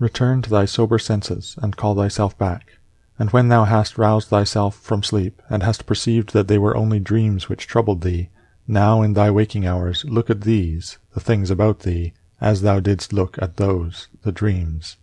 Return to thy sober senses, and call thyself back. And when thou hast roused thyself from sleep, and hast perceived that they were only dreams which troubled thee, now in thy waking hours look at these, the things about thee, as thou didst look at those, the dreams.